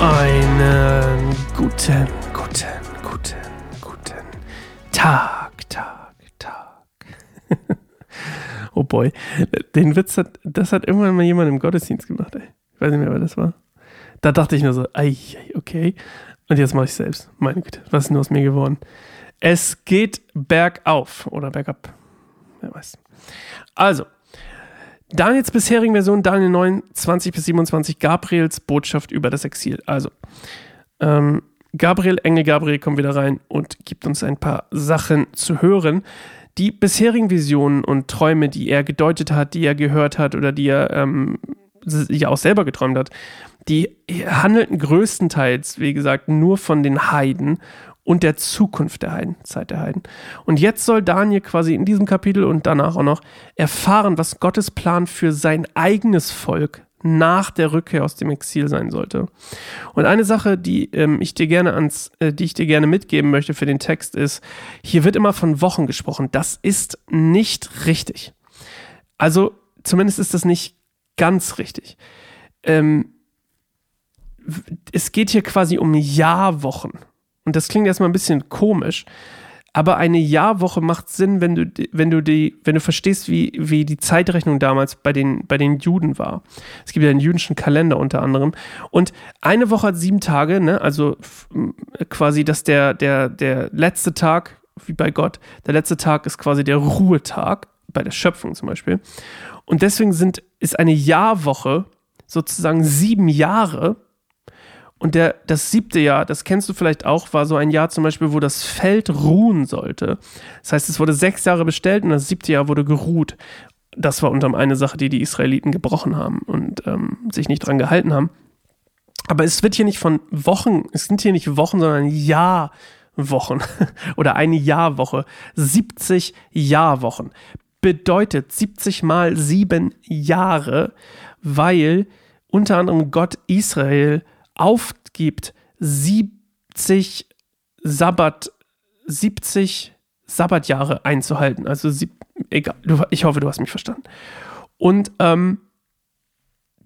Einen guten, guten, guten, guten Tag, Tag, Tag. oh boy, den Witz hat, das hat irgendwann mal jemand im Gottesdienst gemacht, ey. Ich weiß nicht mehr, wer das war. Da dachte ich nur so, ei, okay. Und jetzt mache ich selbst. Meine Güte, was ist denn aus mir geworden? Es geht bergauf oder bergab. Wer weiß. Also, Daniels bisherigen Version, Daniel 9, 20 bis 27, Gabriels Botschaft über das Exil. Also, ähm, Gabriel, Engel Gabriel kommt wieder rein und gibt uns ein paar Sachen zu hören. Die bisherigen Visionen und Träume, die er gedeutet hat, die er gehört hat oder die er ähm, ja auch selber geträumt hat, die handelten größtenteils, wie gesagt, nur von den Heiden und der Zukunft der Heiden, Zeit der Heiden. Und jetzt soll Daniel quasi in diesem Kapitel und danach auch noch erfahren, was Gottes Plan für sein eigenes Volk nach der Rückkehr aus dem Exil sein sollte. Und eine Sache, die ähm, ich dir gerne ans, äh, die ich dir gerne mitgeben möchte für den Text ist, hier wird immer von Wochen gesprochen. Das ist nicht richtig. Also zumindest ist das nicht ganz richtig. Ähm, es geht hier quasi um Jahrwochen. Und das klingt erstmal ein bisschen komisch, aber eine Jahrwoche macht Sinn, wenn du, wenn du die, wenn du verstehst, wie, wie die Zeitrechnung damals bei den, bei den Juden war. Es gibt ja einen jüdischen Kalender unter anderem. Und eine Woche hat sieben Tage, ne? Also quasi, dass der, der, der letzte Tag, wie bei Gott, der letzte Tag ist quasi der Ruhetag, bei der Schöpfung zum Beispiel. Und deswegen sind, ist eine Jahrwoche sozusagen sieben Jahre und der, das siebte Jahr, das kennst du vielleicht auch, war so ein Jahr zum Beispiel, wo das Feld ruhen sollte. Das heißt, es wurde sechs Jahre bestellt und das siebte Jahr wurde geruht. Das war unter anderem eine Sache, die die Israeliten gebrochen haben und ähm, sich nicht dran gehalten haben. Aber es wird hier nicht von Wochen, es sind hier nicht Wochen, sondern Jahrwochen oder eine Jahrwoche. 70 Jahrwochen bedeutet 70 mal sieben Jahre, weil unter anderem Gott Israel aufgibt, 70 Sabbat, 70 Sabbatjahre einzuhalten. Also, sieb, egal, ich hoffe, du hast mich verstanden. Und ähm,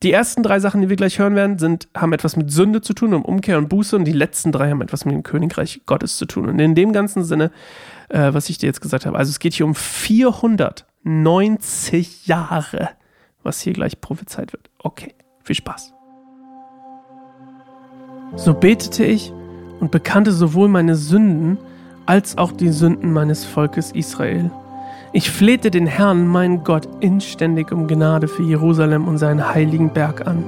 die ersten drei Sachen, die wir gleich hören werden, sind, haben etwas mit Sünde zu tun, um Umkehr und Buße. Und die letzten drei haben etwas mit dem Königreich Gottes zu tun. Und in dem ganzen Sinne, äh, was ich dir jetzt gesagt habe, also es geht hier um 490 Jahre, was hier gleich prophezeit wird. Okay, viel Spaß. So betete ich und bekannte sowohl meine Sünden als auch die Sünden meines Volkes Israel. Ich flehte den Herrn, meinen Gott, inständig um Gnade für Jerusalem und seinen heiligen Berg an.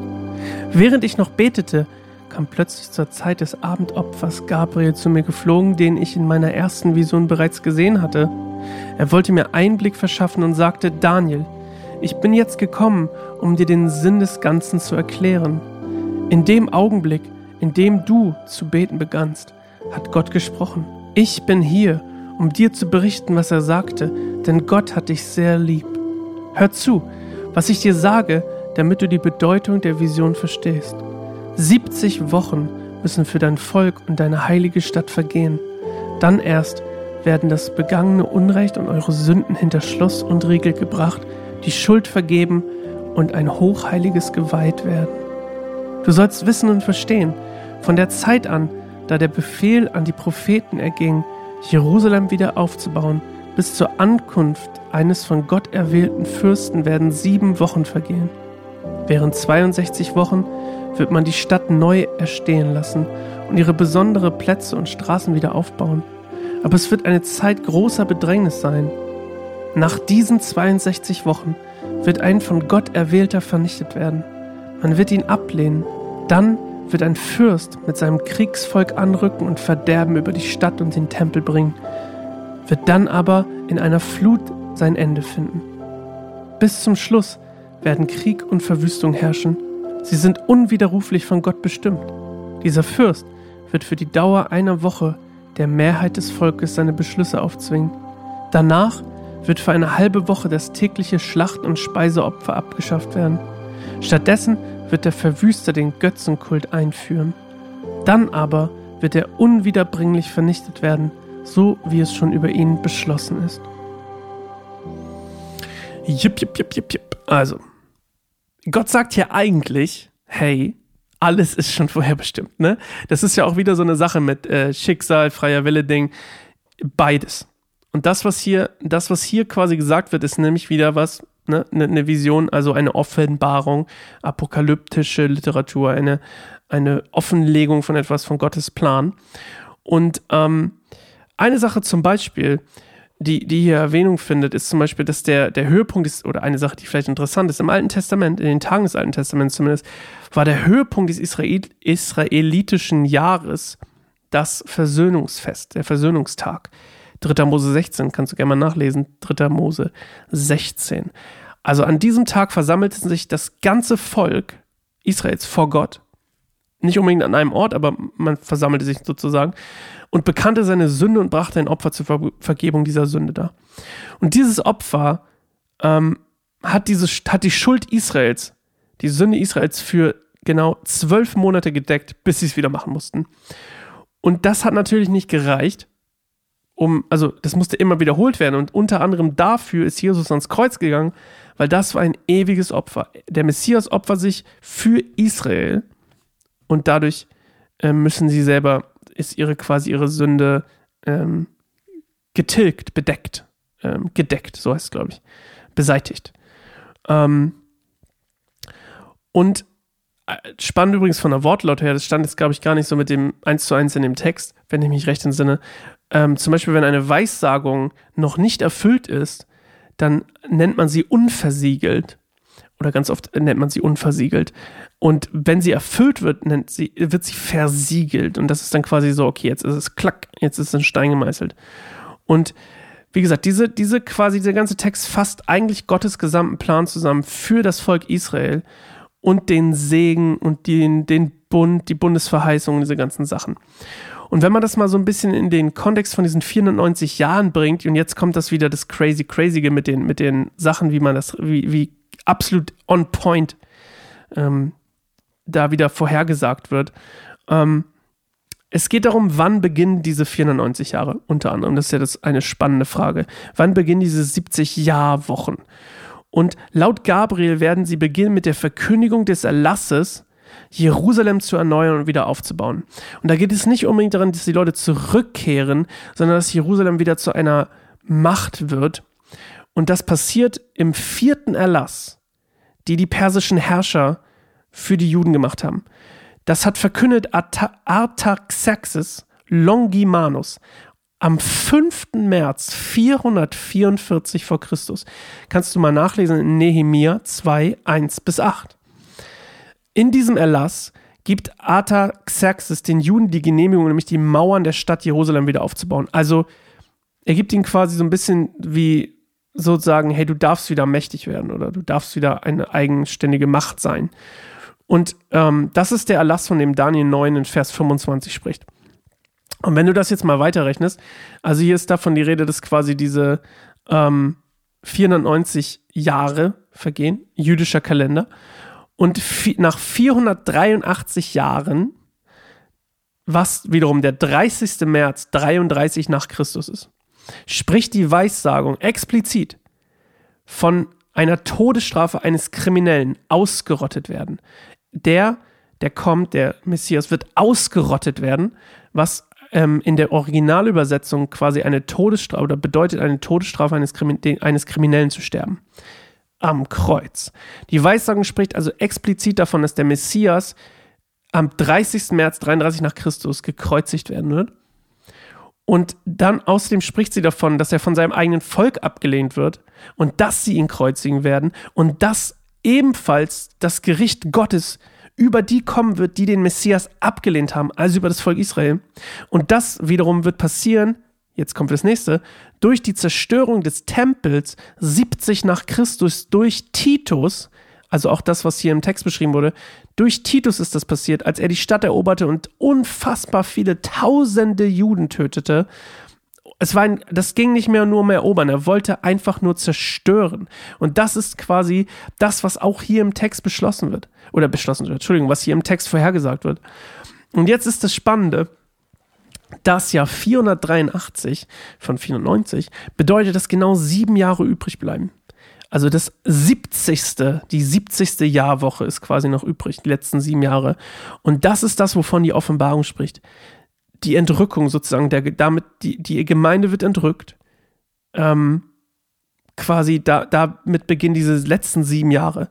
Während ich noch betete, kam plötzlich zur Zeit des Abendopfers Gabriel zu mir geflogen, den ich in meiner ersten Vision bereits gesehen hatte. Er wollte mir Einblick verschaffen und sagte, Daniel, ich bin jetzt gekommen, um dir den Sinn des Ganzen zu erklären. In dem Augenblick, in dem du zu beten begannst, hat Gott gesprochen. Ich bin hier, um dir zu berichten, was er sagte, denn Gott hat dich sehr lieb. Hör zu, was ich dir sage, damit du die Bedeutung der Vision verstehst. 70 Wochen müssen für dein Volk und deine heilige Stadt vergehen. Dann erst werden das begangene Unrecht und eure Sünden hinter Schloss und Riegel gebracht, die Schuld vergeben und ein hochheiliges geweiht werden. Du sollst wissen und verstehen, von der Zeit an, da der Befehl an die Propheten erging, Jerusalem wieder aufzubauen, bis zur Ankunft eines von Gott erwählten Fürsten werden sieben Wochen vergehen. Während 62 Wochen wird man die Stadt neu erstehen lassen und ihre besondere Plätze und Straßen wieder aufbauen. Aber es wird eine Zeit großer Bedrängnis sein. Nach diesen 62 Wochen wird ein von Gott erwählter vernichtet werden. Man wird ihn ablehnen dann wird ein Fürst mit seinem Kriegsvolk anrücken und Verderben über die Stadt und den Tempel bringen, wird dann aber in einer Flut sein Ende finden. Bis zum Schluss werden Krieg und Verwüstung herrschen. Sie sind unwiderruflich von Gott bestimmt. Dieser Fürst wird für die Dauer einer Woche der Mehrheit des Volkes seine Beschlüsse aufzwingen. Danach wird für eine halbe Woche das tägliche Schlacht- und Speiseopfer abgeschafft werden. Stattdessen wird der Verwüster den Götzenkult einführen. Dann aber wird er unwiederbringlich vernichtet werden, so wie es schon über ihn beschlossen ist. Jip, jip, jip, jip, jip. Also, Gott sagt hier eigentlich, hey, alles ist schon vorherbestimmt, ne? Das ist ja auch wieder so eine Sache mit äh, Schicksal, freier Wille-Ding. Beides. Und das, was hier, das, was hier quasi gesagt wird, ist nämlich wieder was, ne, eine ne Vision, also eine Offenbarung, apokalyptische Literatur, eine, eine Offenlegung von etwas von Gottes Plan. Und ähm, eine Sache zum Beispiel, die, die hier Erwähnung findet, ist zum Beispiel, dass der, der Höhepunkt ist, oder eine Sache, die vielleicht interessant ist, im Alten Testament, in den Tagen des Alten Testaments zumindest, war der Höhepunkt des Israel, israelitischen Jahres das Versöhnungsfest, der Versöhnungstag. 3. Mose 16, kannst du gerne mal nachlesen. 3. Mose 16. Also an diesem Tag versammelte sich das ganze Volk Israels vor Gott. Nicht unbedingt an einem Ort, aber man versammelte sich sozusagen und bekannte seine Sünde und brachte ein Opfer zur Ver Vergebung dieser Sünde dar. Und dieses Opfer ähm, hat, diese, hat die Schuld Israels, die Sünde Israels für genau zwölf Monate gedeckt, bis sie es wieder machen mussten. Und das hat natürlich nicht gereicht, um, also das musste immer wiederholt werden. Und unter anderem dafür ist Jesus ans Kreuz gegangen, weil das war ein ewiges Opfer. Der Messias opfert sich für Israel und dadurch äh, müssen sie selber ist ihre quasi ihre Sünde ähm, getilgt, bedeckt, ähm, gedeckt, so heißt es, glaube ich, beseitigt. Ähm, und spannend übrigens von der Wortlaut her, das stand jetzt, glaube ich, gar nicht so mit dem 1 zu 1 in dem Text, wenn ich mich recht entsinne. Ähm, zum Beispiel, wenn eine Weissagung noch nicht erfüllt ist, dann nennt man sie unversiegelt oder ganz oft nennt man sie unversiegelt. Und wenn sie erfüllt wird, nennt sie, wird sie versiegelt. Und das ist dann quasi so, okay, jetzt ist es klack, jetzt ist es in Stein gemeißelt. Und wie gesagt, diese, diese quasi, dieser ganze Text fasst eigentlich Gottes gesamten Plan zusammen für das Volk Israel und den Segen und den, den Bund, die Bundesverheißung, diese ganzen Sachen. Und wenn man das mal so ein bisschen in den Kontext von diesen 490 Jahren bringt, und jetzt kommt das wieder das crazy, crazyge mit den, mit den Sachen, wie man das, wie, wie absolut on point ähm, da wieder vorhergesagt wird. Ähm, es geht darum, wann beginnen diese 490 Jahre, unter anderem. Das ist ja das eine spannende Frage. Wann beginnen diese 70 Jahrwochen? Und laut Gabriel werden sie beginnen mit der Verkündigung des Erlasses, Jerusalem zu erneuern und wieder aufzubauen. Und da geht es nicht unbedingt daran, dass die Leute zurückkehren, sondern dass Jerusalem wieder zu einer Macht wird. Und das passiert im vierten Erlass, die die persischen Herrscher für die Juden gemacht haben. Das hat verkündet Artaxerxes Longimanus am 5. März 444 vor Christus. Kannst du mal nachlesen in Nehemia 2, 1 bis 8. In diesem Erlass gibt Artaxerxes den Juden die Genehmigung, nämlich die Mauern der Stadt Jerusalem wieder aufzubauen. Also er gibt ihnen quasi so ein bisschen wie sozusagen, hey, du darfst wieder mächtig werden oder du darfst wieder eine eigenständige Macht sein. Und ähm, das ist der Erlass, von dem Daniel 9 in Vers 25 spricht. Und wenn du das jetzt mal weiterrechnest, also hier ist davon die Rede, dass quasi diese ähm, 490 Jahre vergehen, jüdischer Kalender. Und nach 483 Jahren, was wiederum der 30. März 33 nach Christus ist, spricht die Weissagung explizit von einer Todesstrafe eines Kriminellen ausgerottet werden. Der, der kommt, der Messias, wird ausgerottet werden, was ähm, in der Originalübersetzung quasi eine Todesstrafe oder bedeutet eine Todesstrafe eines, Krimi eines Kriminellen zu sterben. Am Kreuz. Die Weissagung spricht also explizit davon, dass der Messias am 30. März 33 nach Christus gekreuzigt werden wird und dann außerdem spricht sie davon, dass er von seinem eigenen Volk abgelehnt wird und dass sie ihn kreuzigen werden und dass ebenfalls das Gericht Gottes über die kommen wird, die den Messias abgelehnt haben, also über das Volk Israel. Und das wiederum wird passieren, jetzt kommt das nächste, durch die Zerstörung des Tempels 70 nach Christus durch Titus, also auch das, was hier im Text beschrieben wurde, durch Titus ist das passiert, als er die Stadt eroberte und unfassbar viele tausende Juden tötete. Es war ein, das ging nicht mehr nur um erobern, er wollte einfach nur zerstören. Und das ist quasi das, was auch hier im Text beschlossen wird. Oder beschlossen wird, Entschuldigung, was hier im Text vorhergesagt wird. Und jetzt ist das Spannende, das Jahr 483 von 94 bedeutet, dass genau sieben Jahre übrig bleiben. Also das 70. Die 70. Jahrwoche ist quasi noch übrig, die letzten sieben Jahre. Und das ist das, wovon die Offenbarung spricht. Die Entrückung sozusagen, der, damit, die, die Gemeinde wird entrückt. Ähm, quasi da, damit beginnen diese letzten sieben Jahre.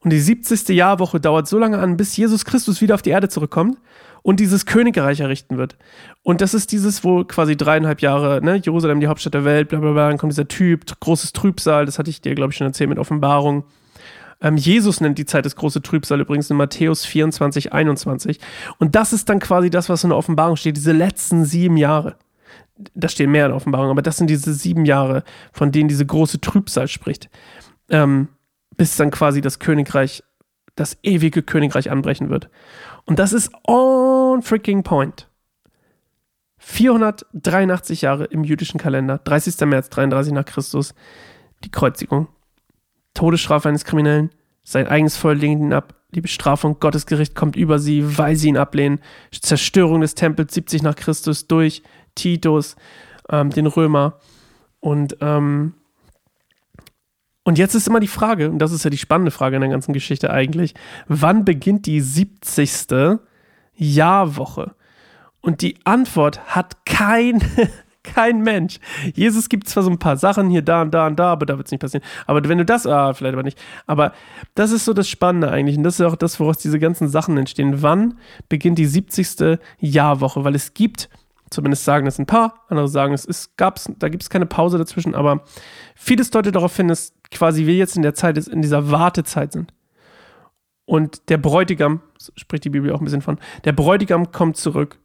Und die 70. Jahrwoche dauert so lange an, bis Jesus Christus wieder auf die Erde zurückkommt und dieses Königreich errichten wird. Und das ist dieses, wo quasi dreieinhalb Jahre, ne, Jerusalem, die Hauptstadt der Welt, bla bla bla, dann kommt dieser Typ, großes Trübsal, das hatte ich dir, glaube ich, schon erzählt mit Offenbarung. Ähm, Jesus nennt die Zeit das große Trübsal übrigens in Matthäus 24, 21. Und das ist dann quasi das, was in der Offenbarung steht, diese letzten sieben Jahre. Da stehen mehr in der Offenbarung, aber das sind diese sieben Jahre, von denen diese große Trübsal spricht. Ähm, bis dann quasi das Königreich, das ewige Königreich anbrechen wird. Und das ist on freaking point. 483 Jahre im jüdischen Kalender, 30. März 33 nach Christus, die Kreuzigung. Todesstrafe eines Kriminellen, sein eigenes Feuer lehnt ihn ab, die Bestrafung Gottes Gericht kommt über sie, weil sie ihn ablehnen, Zerstörung des Tempels 70 nach Christus durch Titus, ähm, den Römer und ähm, und jetzt ist immer die Frage, und das ist ja die spannende Frage in der ganzen Geschichte eigentlich, wann beginnt die 70. Jahrwoche? Und die Antwort hat kein, kein Mensch. Jesus gibt zwar so ein paar Sachen hier, da und da und da, aber da wird es nicht passieren. Aber wenn du das, ah, vielleicht aber nicht. Aber das ist so das Spannende eigentlich. Und das ist auch das, woraus diese ganzen Sachen entstehen. Wann beginnt die 70. Jahrwoche? Weil es gibt Zumindest sagen es ein paar, andere sagen es ist, gab's, da gibt es keine Pause dazwischen, aber vieles deutet darauf hin, dass quasi wir jetzt in der Zeit, in dieser Wartezeit sind. Und der Bräutigam, spricht die Bibel auch ein bisschen von, der Bräutigam kommt zurück.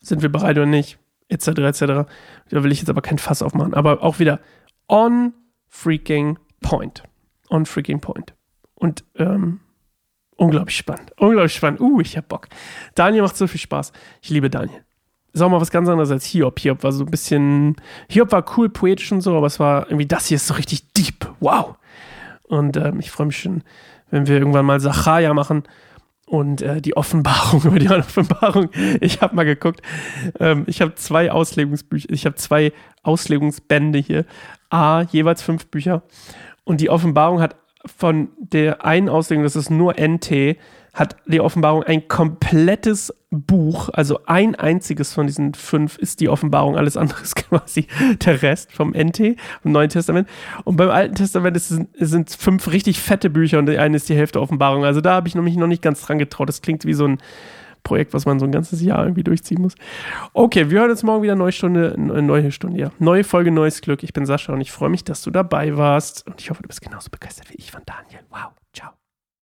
Sind wir bereit oder nicht? Etc. etc. Da will ich jetzt aber kein Fass aufmachen. Aber auch wieder on freaking point. On freaking point. Und ähm, unglaublich spannend. Unglaublich spannend. Uh, ich hab Bock. Daniel macht so viel Spaß. Ich liebe Daniel ist auch mal was ganz anderes als Hiob. Hiob war so ein bisschen, Hiob war cool, poetisch und so, aber es war irgendwie, das hier ist so richtig deep. Wow. Und ähm, ich freue mich schon, wenn wir irgendwann mal Sacharja machen und äh, die Offenbarung über die Offenbarung. Ich habe mal geguckt. Ähm, ich habe zwei Auslegungsbücher, ich habe zwei Auslegungsbände hier. A, jeweils fünf Bücher. Und die Offenbarung hat von der einen Auslegung, das ist nur NT, hat die Offenbarung ein komplettes Buch, also ein einziges von diesen fünf ist die Offenbarung, alles andere ist quasi der Rest vom NT, vom Neuen Testament. Und beim Alten Testament ist, sind fünf richtig fette Bücher und eine ist die Hälfte Offenbarung. Also da habe ich mich noch nicht ganz dran getraut. Das klingt wie so ein Projekt, was man so ein ganzes Jahr irgendwie durchziehen muss. Okay, wir hören uns morgen wieder neue Stunde, neue Stunde, ja. Neue Folge, neues Glück. Ich bin Sascha und ich freue mich, dass du dabei warst. Und ich hoffe, du bist genauso begeistert wie ich von Daniel. Wow.